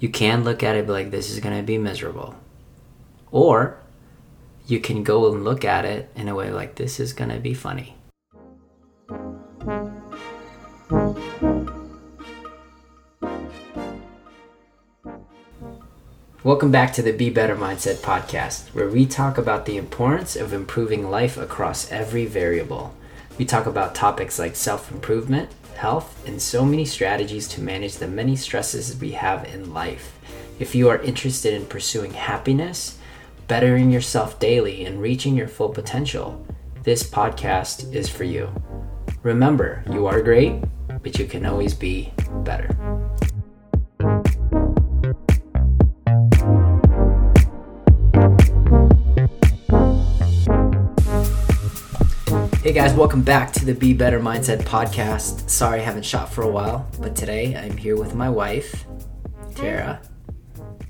you can look at it like this is going to be miserable. Or you can go and look at it in a way like this is going to be funny. Welcome back to the Be Better Mindset podcast, where we talk about the importance of improving life across every variable. We talk about topics like self improvement, health, and so many strategies to manage the many stresses we have in life. If you are interested in pursuing happiness, bettering yourself daily, and reaching your full potential, this podcast is for you. Remember, you are great, but you can always be better. Hey guys, welcome back to the Be Better Mindset podcast. Sorry I haven't shot for a while, but today I'm here with my wife, Tara.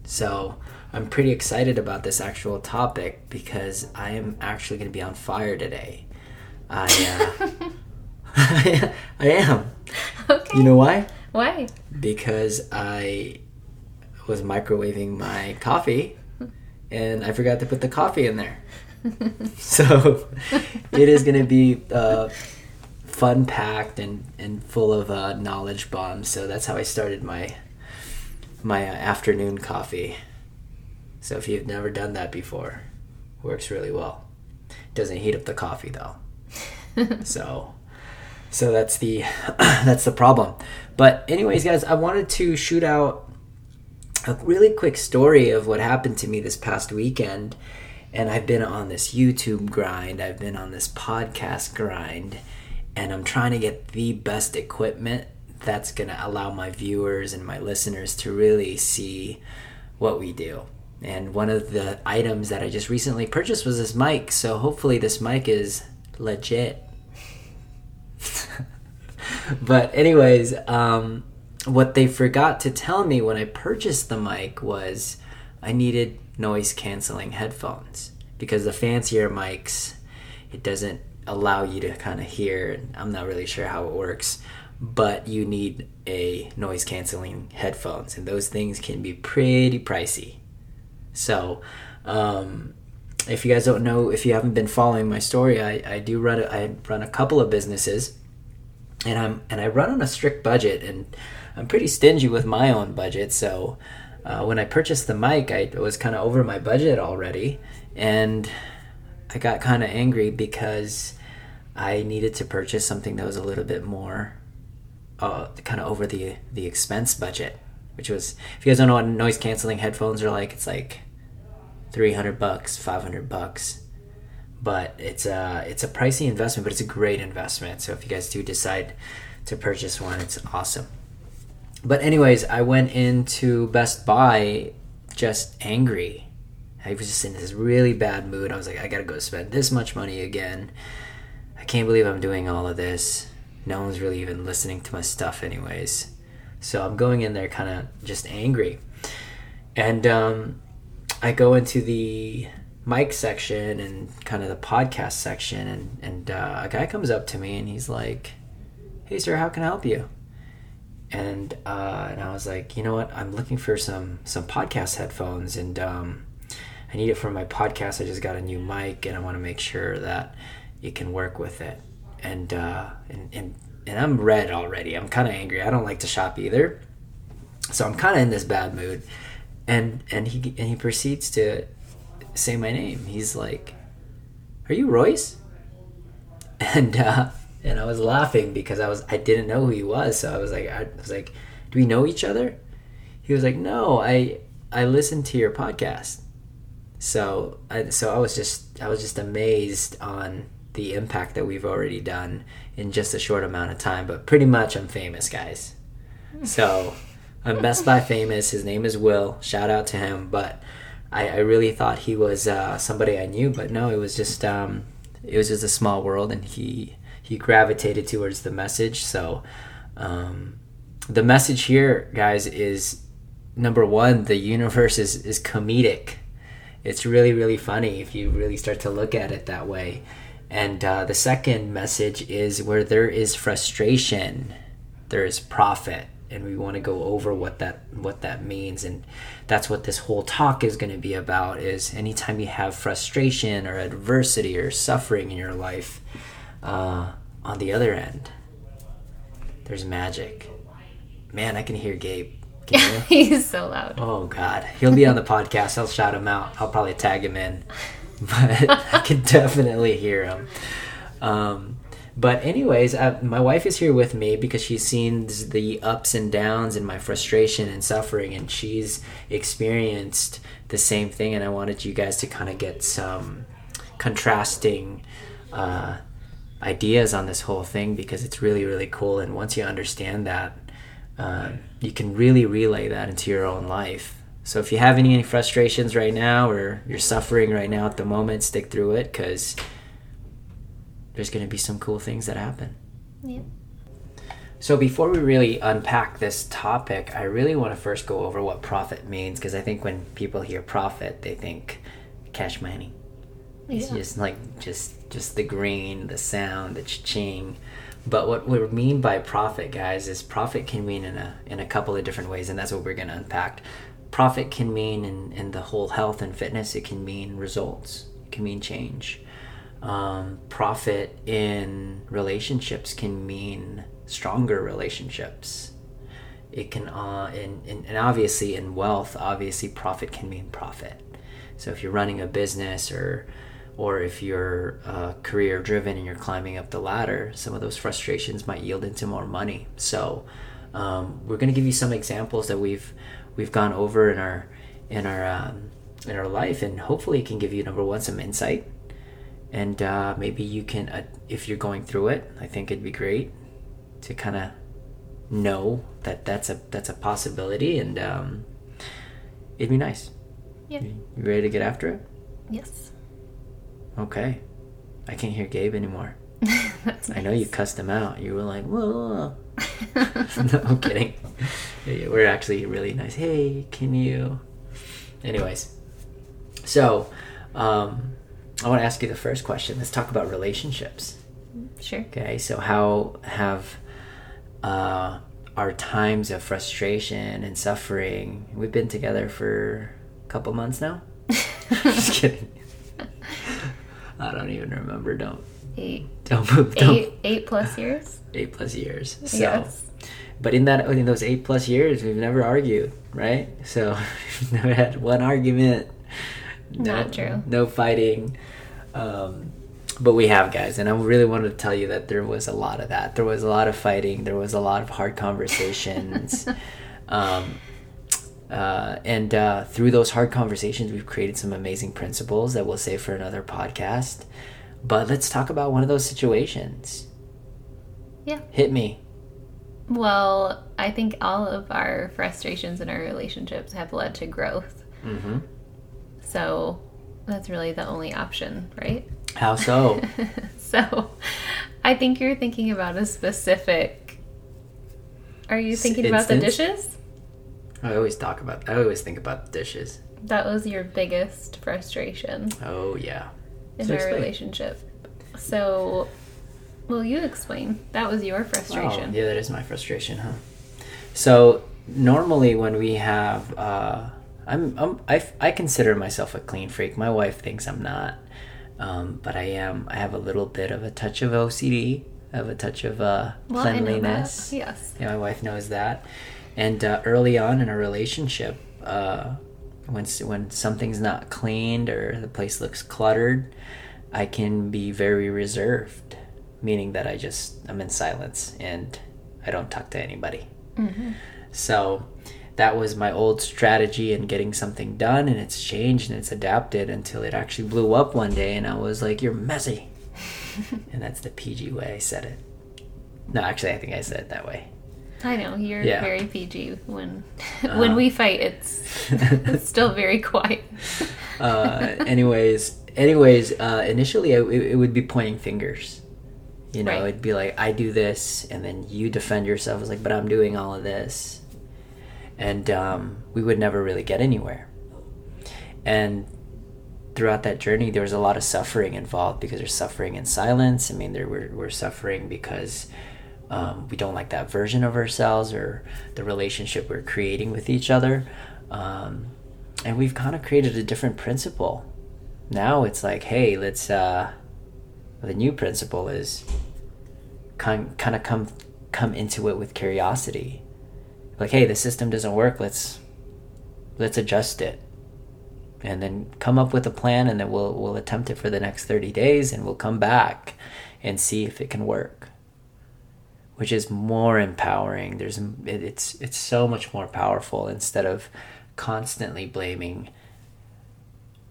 So I'm pretty excited about this actual topic because I am actually going to be on fire today. I, uh, I am. Okay. You know why? Why? Because I was microwaving my coffee and I forgot to put the coffee in there. so it is going to be uh, fun packed and, and full of uh, knowledge bombs. So that's how I started my my uh, afternoon coffee. So if you've never done that before, works really well. Doesn't heat up the coffee though. so so that's the that's the problem. But anyways, guys, I wanted to shoot out a really quick story of what happened to me this past weekend. And I've been on this YouTube grind, I've been on this podcast grind, and I'm trying to get the best equipment that's going to allow my viewers and my listeners to really see what we do. And one of the items that I just recently purchased was this mic. So hopefully, this mic is legit. but, anyways, um, what they forgot to tell me when I purchased the mic was I needed noise canceling headphones because the fancier mics, it doesn't allow you to kind of hear. I'm not really sure how it works, but you need a noise canceling headphones, and those things can be pretty pricey. So, um, if you guys don't know, if you haven't been following my story, I, I do run a, I run a couple of businesses, and I'm and I run on a strict budget, and I'm pretty stingy with my own budget. So, uh, when I purchased the mic, I was kind of over my budget already, and I got kind of angry because I needed to purchase something that was a little bit more, uh, kind of over the the expense budget, which was if you guys don't know what noise canceling headphones are like, it's like three hundred bucks, five hundred bucks, but it's a it's a pricey investment, but it's a great investment. So if you guys do decide to purchase one, it's awesome. But anyways, I went into Best Buy just angry. I was just in this really bad mood. I was like, I gotta go spend this much money again. I can't believe I'm doing all of this. No one's really even listening to my stuff, anyways. So I'm going in there kind of just angry. And um, I go into the mic section and kind of the podcast section, and, and uh, a guy comes up to me and he's like, Hey, sir, how can I help you? And uh, and I was like, you know what? I'm looking for some some podcast headphones, and um, I need it for my podcast. I just got a new mic, and I want to make sure that it can work with it. And uh, and and and I'm red already. I'm kind of angry. I don't like to shop either, so I'm kind of in this bad mood. And and he and he proceeds to say my name. He's like, "Are you Royce?" And uh, and I was laughing because I was I didn't know who he was. So I was like, I was like, "Do we know each other?" He was like, "No, I I listened to your podcast." So I, so I was just I was just amazed on the impact that we've already done in just a short amount of time. But pretty much, I'm famous, guys. So I'm Best Buy famous. His name is Will. Shout out to him. But I, I really thought he was uh, somebody I knew, but no, it was just um, it was just a small world, and he he gravitated towards the message. So um, the message here, guys, is number one: the universe is is comedic. It's really really funny if you really start to look at it that way. And uh, the second message is where there is frustration, there is profit. and we want to go over what that what that means and that's what this whole talk is going to be about is anytime you have frustration or adversity or suffering in your life uh, on the other end there's magic man i can hear gabe can? He's so loud. oh god he'll be on the podcast i'll shout him out i'll probably tag him in but i can definitely hear him um, but anyways, uh, my wife is here with me because she's seen the ups and downs and my frustration and suffering, and she's experienced the same thing. And I wanted you guys to kind of get some contrasting uh, ideas on this whole thing because it's really, really cool. And once you understand that, uh, you can really relay that into your own life. So if you have any frustrations right now or you're suffering right now at the moment, stick through it because there's going to be some cool things that happen. Yeah. So before we really unpack this topic, I really want to first go over what profit means because I think when people hear profit, they think cash money. It's Yeah. just like just just the green, the sound, the ching. But what we mean by profit, guys, is profit can mean in a in a couple of different ways, and that's what we're going to unpack. Profit can mean in, in the whole health and fitness. It can mean results. It can mean change. Um, profit in relationships can mean stronger relationships. It can, uh, in, and obviously in wealth, obviously profit can mean profit. So if you're running a business or or if you're uh, career driven and you're climbing up the ladder, some of those frustrations might yield into more money. So um, we're going to give you some examples that we've we've gone over in our in our um, in our life, and hopefully it can give you number one some insight, and uh, maybe you can uh, if you're going through it. I think it'd be great to kind of know that that's a that's a possibility, and um, it'd be nice. Yeah. You ready to get after it? Yes. Okay. I can't hear Gabe anymore. That's I know you cussed him out. You were like, whoa. no, I'm kidding. We're actually really nice. Hey, can you? Anyways, so um, I want to ask you the first question. Let's talk about relationships. Sure. Okay, so how have uh, our times of frustration and suffering? We've been together for a couple months now. Just kidding. I don't even remember. Don't Eight, don't move. Don't eight, eight plus years. eight plus years. So, Yes. but in that in those eight plus years, we've never argued, right? So we've never had one argument. No, Not true. No fighting. Um, but we have guys, and I really wanted to tell you that there was a lot of that. There was a lot of fighting. There was a lot of hard conversations. um, uh, and uh, through those hard conversations, we've created some amazing principles that we'll save for another podcast. But let's talk about one of those situations. Yeah. Hit me. Well, I think all of our frustrations in our relationships have led to growth. Mm-hmm. So that's really the only option, right? How so? so I think you're thinking about a specific. Are you thinking about the dishes? I always talk about. I always think about the dishes. That was your biggest frustration Oh yeah. in So our explain. relationship. So, will you explain? That was your frustration. Oh, yeah, that is my frustration, huh? So normally when we have, uh, I'm, I'm I, I consider myself a clean freak. My wife thinks I'm not, um, but I am. I have a little bit of a touch of OCD. I have a touch of uh, Well, I know that. cleanliness. Yes. Yeah, my wife knows that. And uh, early on in a relationship, uh, when when something's not cleaned or the place looks cluttered, I can be very reserved, meaning that I just I'm in silence and I don't talk to anybody. hmm So that was my old strategy in getting something done, and it's changed and it's adapted until it actually blew up one day, and I was like, "You're messy," and that's the PG way I said it. No, actually, I think I said it that way. I know you're Yeah. very PG when Uh-huh. when we fight. It's it's still very quiet. uh, anyways, anyways, uh, initially I, it, it would be pointing fingers. You know, Right. it'd be like I do this, and then you defend yourself. It's like, but I'm doing all of this, and um, we would never really get anywhere. And throughout that journey, there was a lot of suffering involved because there's suffering in silence. I mean, there were we're suffering because um, we don't like that version of ourselves or the relationship we're creating with each other. Um, and we've kind of created a different principle. Now it's like, hey, let's. Uh, the new principle is kind kind of come come into it with curiosity. Like, hey, the system doesn't work. Let's let's adjust it, and then come up with a plan, and then we'll we'll attempt it for the next thirty days, and we'll come back and see if it can work. Which is more empowering. There's it's it's so much more powerful instead of constantly blaming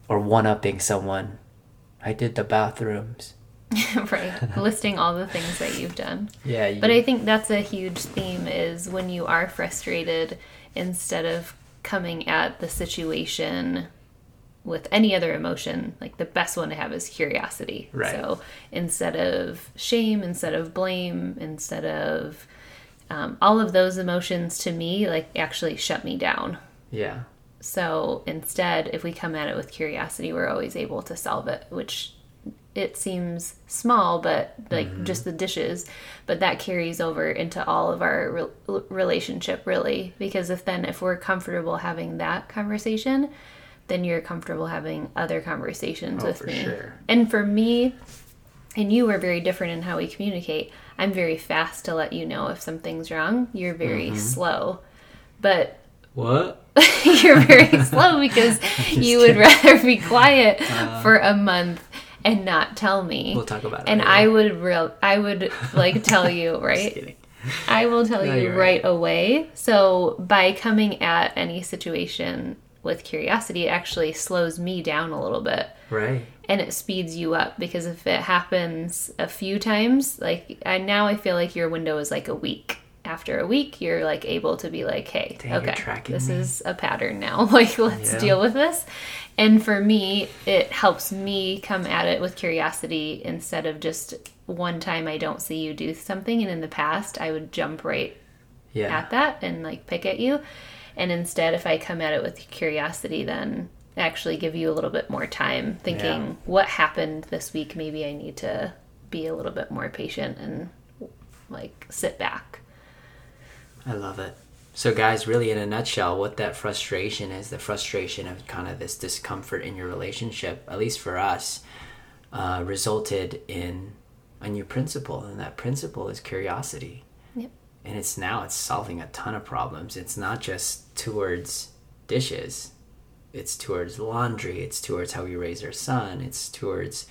or one upping someone. I did the bathrooms. right. Listing all the things that you've done. Yeah. You, But I think that's a huge theme is when you are frustrated, instead of coming at the situation with any other emotion, like the best one to have is curiosity. Right. So instead of shame, instead of blame, instead of um, all of those emotions to me, like actually shut me down. yeah. So instead, if we come at it with curiosity, we're always able to solve it, which it seems small, but like just the dishes, but that carries over into all of our re- relationship, really. Because if then, if we're comfortable having that conversation, then you're comfortable having other conversations Oh, with for me. sure. And for me, and you are very different in how we communicate. I'm very fast to let you know if something's wrong. You're very Mm-hmm. slow. But What? you're very slow because you would rather be quiet for a month and not tell me. Uh. We'll talk about it And later. I would real I would like tell you, right? kidding. I will tell No, you right right. away. So by coming at any situation with curiosity, it actually slows me down a little bit Right. and it speeds you up because if it happens a few times, like I now I feel like your window is like a week. After a week, you're like able to be like, "Hey, Dang, okay, this me. is a pattern now. Like, let's Yeah. deal with this." And for me, it helps me come at it with curiosity instead of just one time I don't see you do something, and in the past I would jump right Yeah. at that and like pick at you. And instead, if I come at it with curiosity, then actually give you a little bit more time thinking, Yeah. what happened this week? Maybe I need to be a little bit more patient and like sit back. I love it. So, guys, really, in a nutshell, what that frustration is the frustration of kind of this discomfort in your relationship, at least for us, uh, resulted in a new principle. And that principle is curiosity. And it's now it's solving a ton of problems. It's not just towards dishes, it's towards laundry, it's towards how we raise our son, it's towards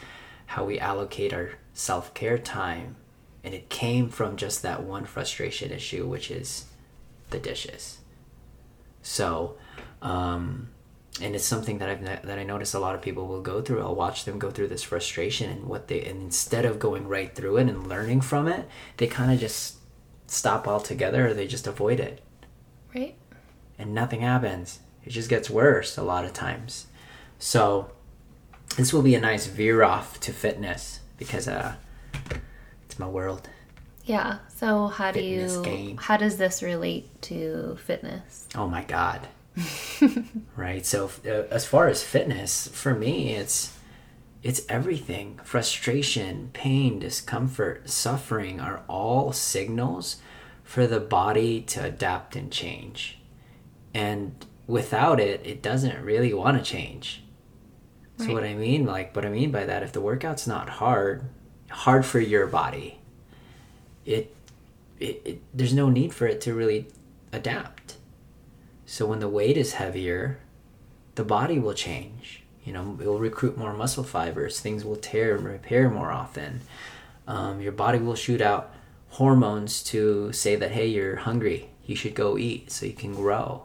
how we allocate our self care time. And it came from just that one frustration issue, which is the dishes. So, um, and it's something that I've that I notice a lot of people will go through. I'll watch them go through this frustration and what they and instead of going right through it and learning from it, they kind of just stop altogether or they just avoid it Right? and nothing happens. It just gets worse a lot of times. So this will be a nice veer off to fitness because uh, it's my world. Yeah. So how do Fitness you game. how does this relate to fitness? Oh my god. right. So uh, as far as fitness, for me, it's it's everything. Frustration, pain, discomfort, suffering are all signals for the body to adapt and change. And without it, it doesn't really want to change. So what I mean, like what I mean by that, if the workout's not hard, hard for your body, it, it, it there's no need for it to really adapt. So when the weight is heavier, the body will change. You know, it will recruit more muscle fibers. Things will tear and repair more often. Um, your body will shoot out hormones to say that hey, you're hungry. You should go eat so you can grow.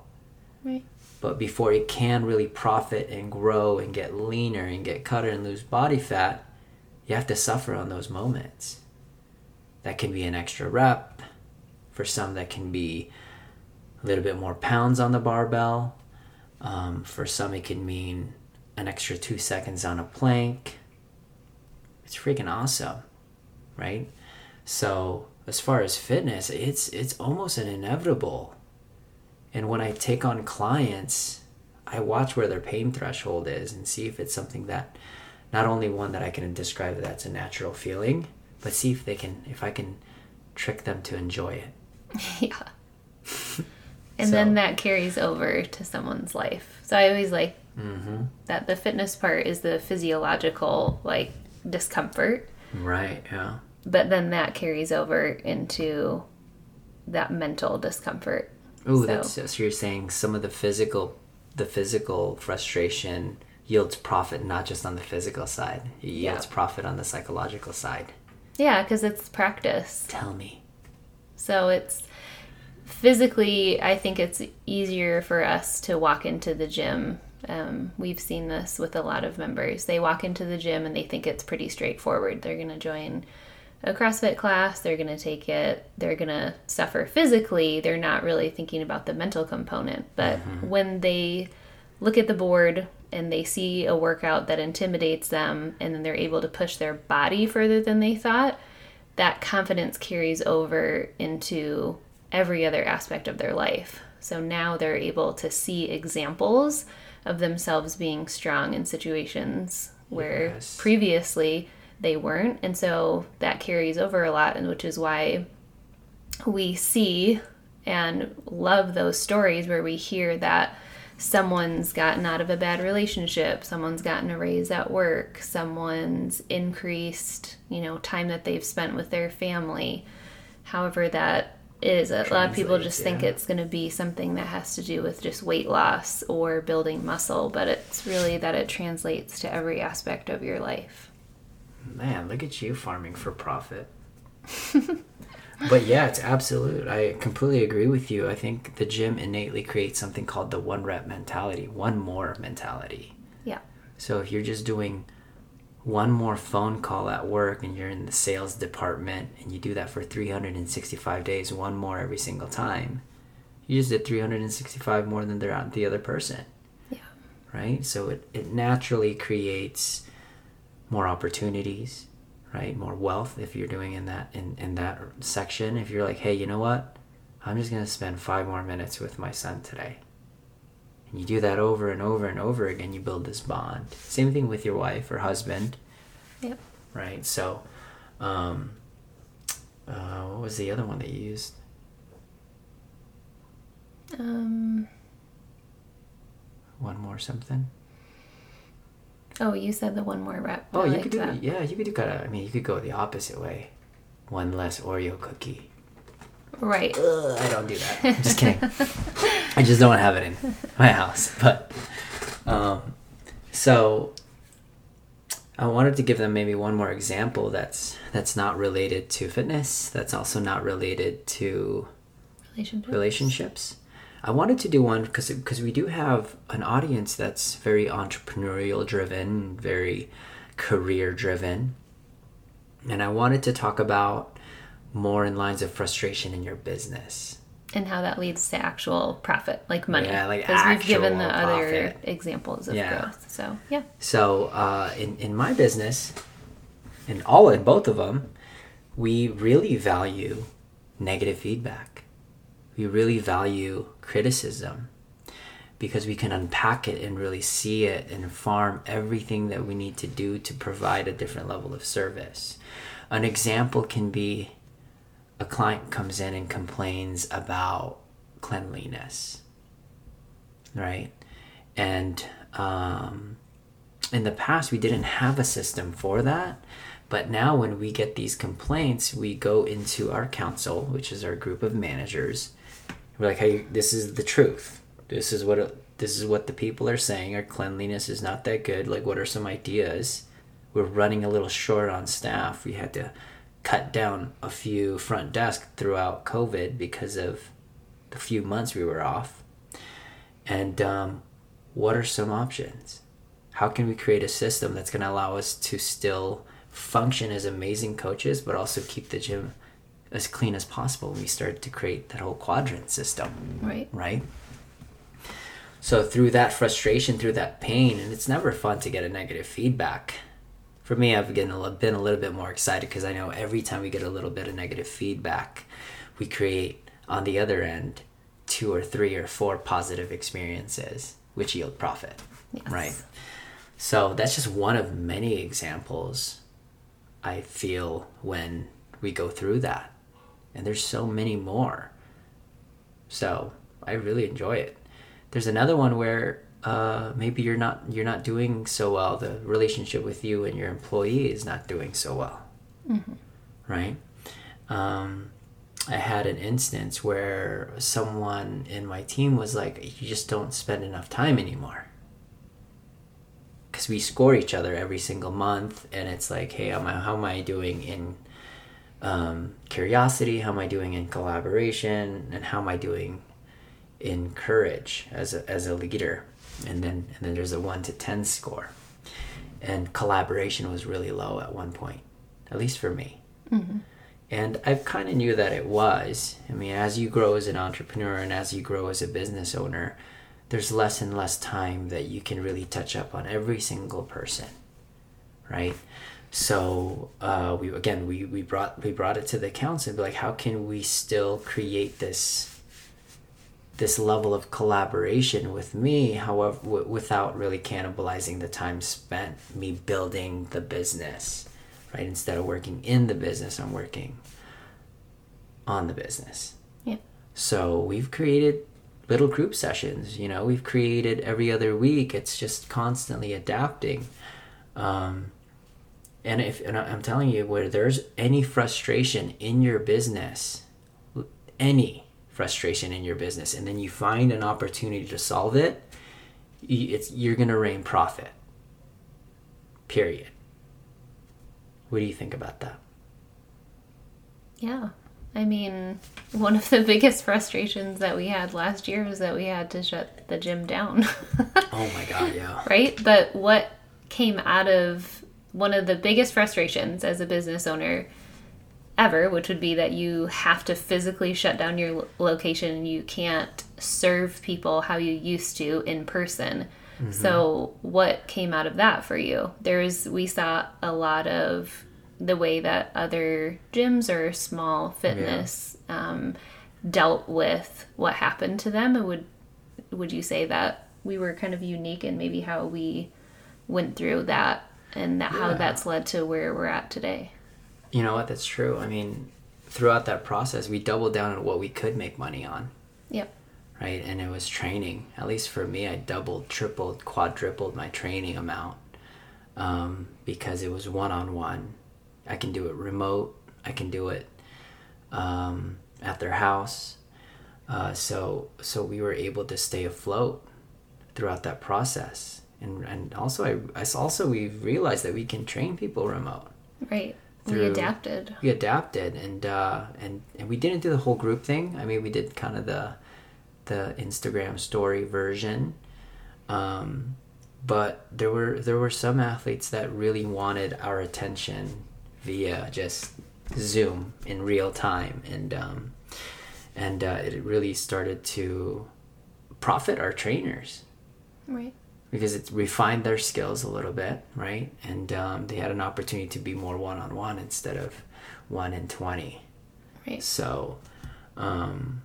Right. But before it can really profit and grow and get leaner and get cutter and lose body fat, you have to suffer on those moments. That can be an extra rep. For some, that can be a little bit more pounds on the barbell. Um, for some, it can mean an extra two seconds on a plank. It's freaking awesome, right? So, as far as fitness, it's it's almost an inevitable. And when I take on clients, I watch where their pain threshold is and see if it's something that not only one that I can describe that that's a natural feeling, but see if they can if I can trick them to enjoy it. yeah. And So- then that carries over to someone's life. So I always like Mm-hmm. that the fitness part is the physiological like discomfort, Right. Yeah. but then that carries over into that mental discomfort. Oh, So- that's so you're saying some of the physical, the physical frustration yields profit not just on the physical side. It yields Yeah. profit on the psychological side. Yeah, because it's practice. Tell me. So it's physically, I think it's easier for us to walk into the gym. Um, we've seen this with a lot of members. They walk into the gym and they think it's pretty straightforward. They're going to join a CrossFit class, they're going to take it, they're going to suffer physically. They're not really thinking about the mental component. But when they look at the board and they see a workout that intimidates them and then they're able to push their body further than they thought, that confidence carries over into every other aspect of their life. So now they're able to see examples of themselves being strong in situations where Yes. previously they weren't. And so that carries over a lot, and which is why we see and love those stories where we hear that someone's gotten out of a bad relationship, someone's gotten a raise at work, someone's increased, you know, time that they've spent with their family. However, that is a lot of people just think it's going to be something that has to do with just weight loss or building muscle, but it's really that it translates to every aspect of your life. Man, look at you farming for profit. but yeah, it's absolute. I completely agree with you. I think the gym innately creates something called the one rep mentality, one more mentality. Yeah. So if you're just doing one more phone call at work and you're in the sales department and you do that for 365 days, one more every single time, you just did 365 more than the, the other person. Yeah. Right? So it, it naturally creates more opportunities, right? More wealth if you're doing in that in, in that section. If you're like, hey, you know what? I'm just gonna spend five more minutes with my son today. You do that over and over and over again, you build this bond. Same thing with your wife or husband, Yep. right? So, um, uh, what was the other one that you used? Um, One more something. oh, you said the one more rep. Oh, I you could do that. yeah, you could do kind of. I mean, you could go the opposite way. One less Oreo cookie. Right. Ugh, I don't do that. I'm just kidding. I just don't have it in my house. But um, so I wanted to give them maybe one more example that's that's not related to fitness. That's also not related to Relationship. relationships. I wanted to do one because because we do have an audience that's very entrepreneurial driven, very career driven, and I wanted to talk about more in lines of frustration in your business. and how that leads to actual profit, like money. Yeah, like Because we've given the actual other examples of Yeah. growth. So yeah, So uh, in in my business, in all in both of them, we really value negative feedback. We really value criticism because we can unpack it and really see it and farm everything that we need to do to provide a different level of service. An example can be a client comes in and complains about cleanliness, right? And um, in the past we didn't have a system for that but now when we get these complaints we go into our council which is our group of managers. We're like hey this is the truth. This is what it, this is what the people are saying. Our cleanliness is not that good. Like what are some ideas? We're running a little short on staff. We had to cut down a few front desks throughout covid because of the few months we were off. And um, what are some options? How can we create a system that's going to allow us to still function as amazing coaches but also keep the gym as clean as possible we started to create that whole quadrant system right. right? So through that frustration through that pain and it's never fun to get a negative feedback for me i've been a, li- been a little bit more excited because i know every time we get a little bit of negative feedback we create on the other end two or three or four positive experiences which yield profit Yes. right so that's just one of many examples I feel when we go through that. and there's so many more. So I really enjoy it. There's another one where uh, maybe you're not you're not doing so well. The relationship with you and your employee is not doing so well, mm-hmm. right? Um, I had an instance where someone in my team was like, "You just don't spend enough time anymore." Because we score each other every single month, and it's like, "Hey, how am I, how am I doing in um, curiosity? How am I doing in collaboration? And how am I doing in courage as a, as a leader?" And then and then there's a one to ten score, and collaboration was really low at one point, at least for me. Mm-hmm. And I kind of knew that it was. I mean, as you grow as an entrepreneur and as you grow as a business owner, there's less and less time that you can really touch up on every single person, right? So uh, we again we, we brought we brought it to the council and be like, how can we still create this this level of collaboration with me however w- without really cannibalizing the time spent me building the business right? Instead of working in the business i'm working on the business. Yeah. So we've created little group sessions you know we've created every other week. It's just constantly adapting. Um, and if and i'm telling you where there's any frustration in your business any frustration in your business and then you find an opportunity to solve it, it's you're going to reign profit. Period. What do you think about that? Yeah. I mean, one of the biggest frustrations that we had last year was that we had to shut the gym down. oh my god, yeah. Right? But what came out of one of the biggest frustrations as a business owner ever, which would be that you have to physically shut down your location and you can't serve people how you used to in person. Mm-hmm. So, what came out of that for you? There's we saw a lot of the way that other gyms or small fitness yeah. um, dealt with what happened to them. And would would you say that we were kind of unique in maybe how we went through that and that, yeah. how that's led to where we're at today? You know what? That's true. I mean, throughout that process, we doubled down on what we could make money on. Yep. Right, and it was training. At least for me, I doubled, tripled, quadrupled my training amount um, because it was one on one. I can do it remote. I can do it um, at their house. Uh, so so we were able to stay afloat throughout that process, and and also I, I also we realized that we can train people remote. Right through, we adapted. We adapted, and uh, and and we didn't do the whole group thing. I mean, we did kind of the the Instagram story version, um, but there were there were some athletes that really wanted our attention via just Zoom in real time, and um, and uh, it really started to profit our trainers. Right because it refined their skills a little bit, right? And um, they had an opportunity to be more one on one instead of one in 20. Right. So, um,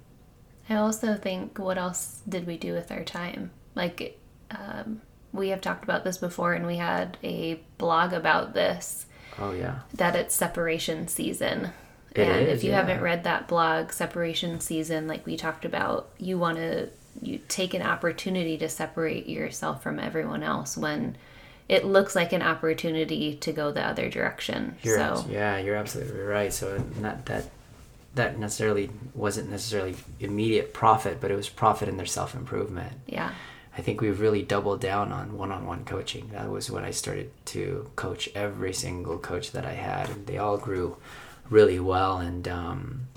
I also think what else did we do with our time? Like, um, we have talked about this before, and we had a blog about this. Oh, yeah. That it's separation season. It and is, if you yeah. haven't read that blog, Separation Season, like we talked about, you want to you take an opportunity to separate yourself from everyone else when it looks like an opportunity to go the other direction. You're so yeah, you're absolutely right. So not that that necessarily wasn't necessarily immediate profit, but it was profit in their self improvement. Yeah. I think we've really doubled down on one on one coaching. That was when I started to coach every single coach that I had, and they all grew really well, and um,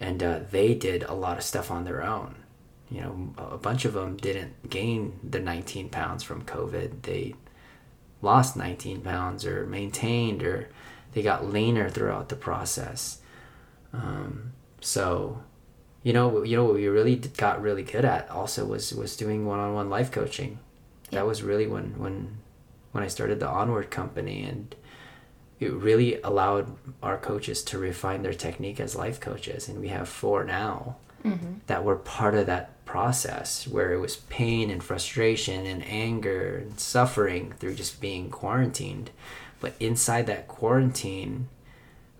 and uh, they did a lot of stuff on their own you know, a bunch of them didn't gain the 19 pounds from COVID. They lost 19 pounds or maintained or they got leaner throughout the process. Um, so, you know, you know what we really got really good at also was was doing one-on-one life coaching. That was really when when when I started the Onward company and it really allowed our coaches to refine their technique as life coaches and we have four now mm-hmm. that were part of that process where it was pain and frustration and anger and suffering through just being quarantined. But inside that quarantine,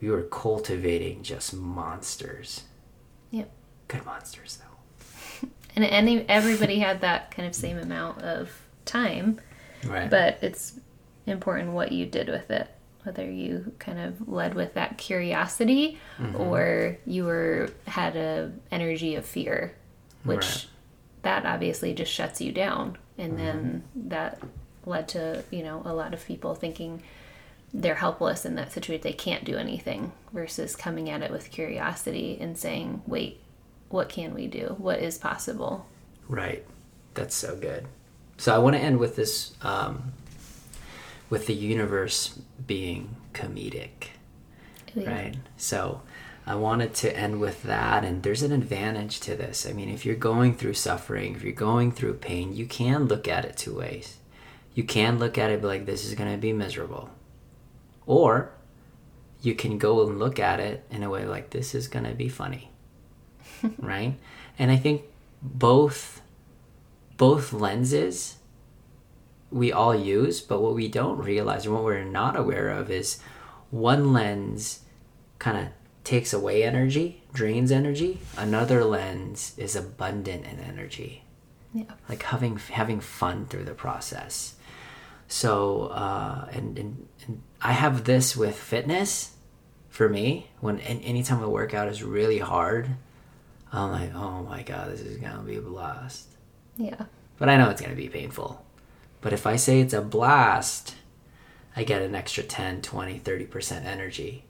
we were cultivating just monsters. Yep. Good monsters, though. And any everybody had that kind of same amount of time, Right. but it's important what you did with it. Whether you kind of led with that curiosity Mm-hmm. or you were had a energy of fear, which Right. that obviously just shuts you down. And then Mm-hmm. that led to, you know, a lot of people thinking they're helpless in that situation. They can't do anything versus coming at it with curiosity and saying, wait, what can we do? What is possible? Right. That's so good. So I want to end with this um, with the universe being comedic. Right. So I wanted to end with that. And there's an advantage to this. I mean, if you're going through suffering, if you're going through pain, you can look at it two ways. You can look at it like, this is going to be miserable. Or you can go and look at it in a way like, this is going to be funny. right? And I think both both lenses we all use, but what we don't realize or what we're not aware of is one lens kind of takes away energy, drains energy. Another lens is abundant in energy, Yeah. like having having fun through the process. So, uh, and, and and I have this with fitness. For me, when an- anytime a workout is really hard, I'm like, oh my god, this is gonna be a blast Yeah. but I know it's to be painful. But if I say it's a blast, I get an extra 10, 20, 30% energy.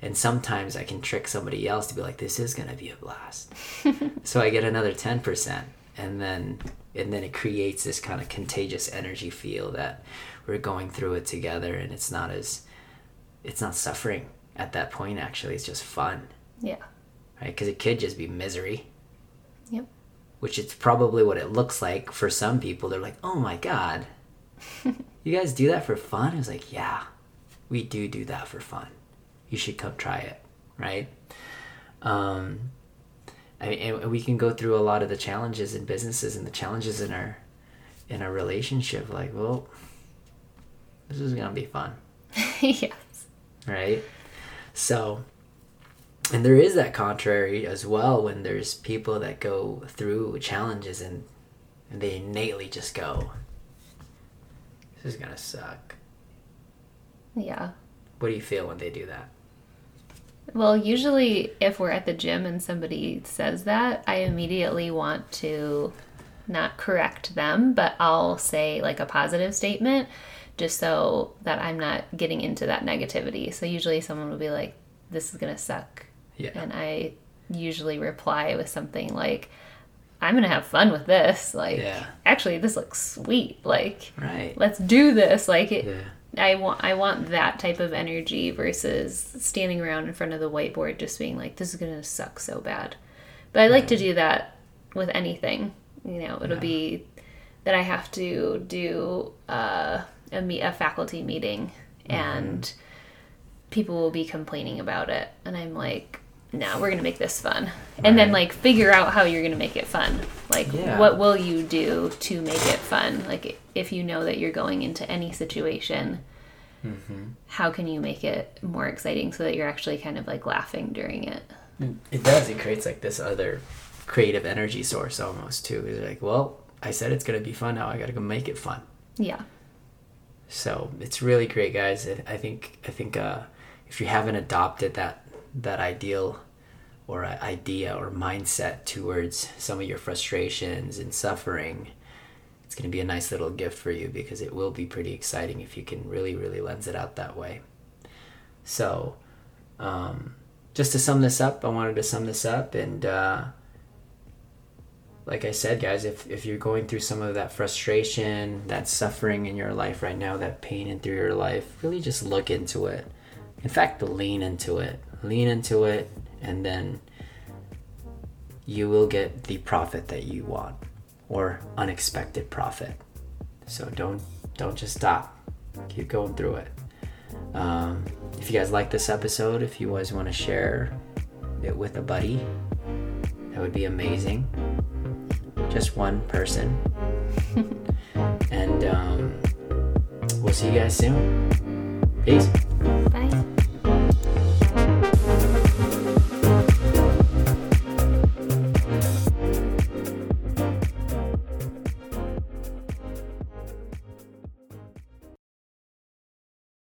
And sometimes I can trick somebody else to be like, this is going to be a blast. so I get another 10%. And then, and then it creates this kind of contagious energy feel that we're going through it together and it's not as, it's not suffering at that point, actually. It's just fun, Yeah. right? Because it could just be misery Yep. which it's probably what it looks like for some people. They're like, "Oh my god, you guys do that for fun?" I was like, "Yeah, we do do that for fun. You should come try it." Right? Um, I mean, and we can go through a lot of the challenges in businesses and the challenges in our in our relationship. Like, well, this is gonna be fun yes. right? So, and there is that contrary as well when there's people that go through challenges and, and they innately just go, this is gonna suck. Yeah. What do you feel when they do that? Well, usually if we're at the gym and somebody says that, I immediately want to not correct them, but I'll say like a positive statement just so that I'm not getting into that negativity. So usually someone will be like, this is going to suck. Yeah. And I usually reply with something like, I'm going to have fun with this. Like, Yeah. actually, this looks sweet. Like, Right. let's do this. Like, it, Yeah. I want I want that type of energy versus standing around in front of the whiteboard just being like this is going to suck so bad. But I like to do that with anything. You know, it'll Yeah. be that I have to do uh, a meet a faculty meeting and people will be complaining about it and I'm like no, we're gonna make this fun, and then like figure out how you're gonna make it fun. Like, Yeah. what will you do to make it fun? Like, if you know that you're going into any situation, how can you make it more exciting so that you're actually kind of like laughing during it? It does. It creates like this other creative energy source almost too. It's like, well, I said it's gonna be fun. Now I gotta go make it fun. Yeah, So it's really great, guys. I think I think uh, if you haven't adopted that that ideal or idea or mindset towards some of your frustrations and suffering, it's going to be a nice little gift for you because it will be pretty exciting if you can really really lens it out that way. So, um, just to sum this up, I wanted to sum this up and. Uh, like I said, guys, if, if you're going through some of that frustration, that suffering in your life right now, that pain in through your life, really just look into it. In fact, lean into it. Lean into it, and then you will get the profit that you want or unexpected profit. So don't don't just stop. Keep going through it. Um, if you guys like this episode, if you guys want to share it with a buddy, that would be amazing just one person. and um, we'll see you guys soon. Peace.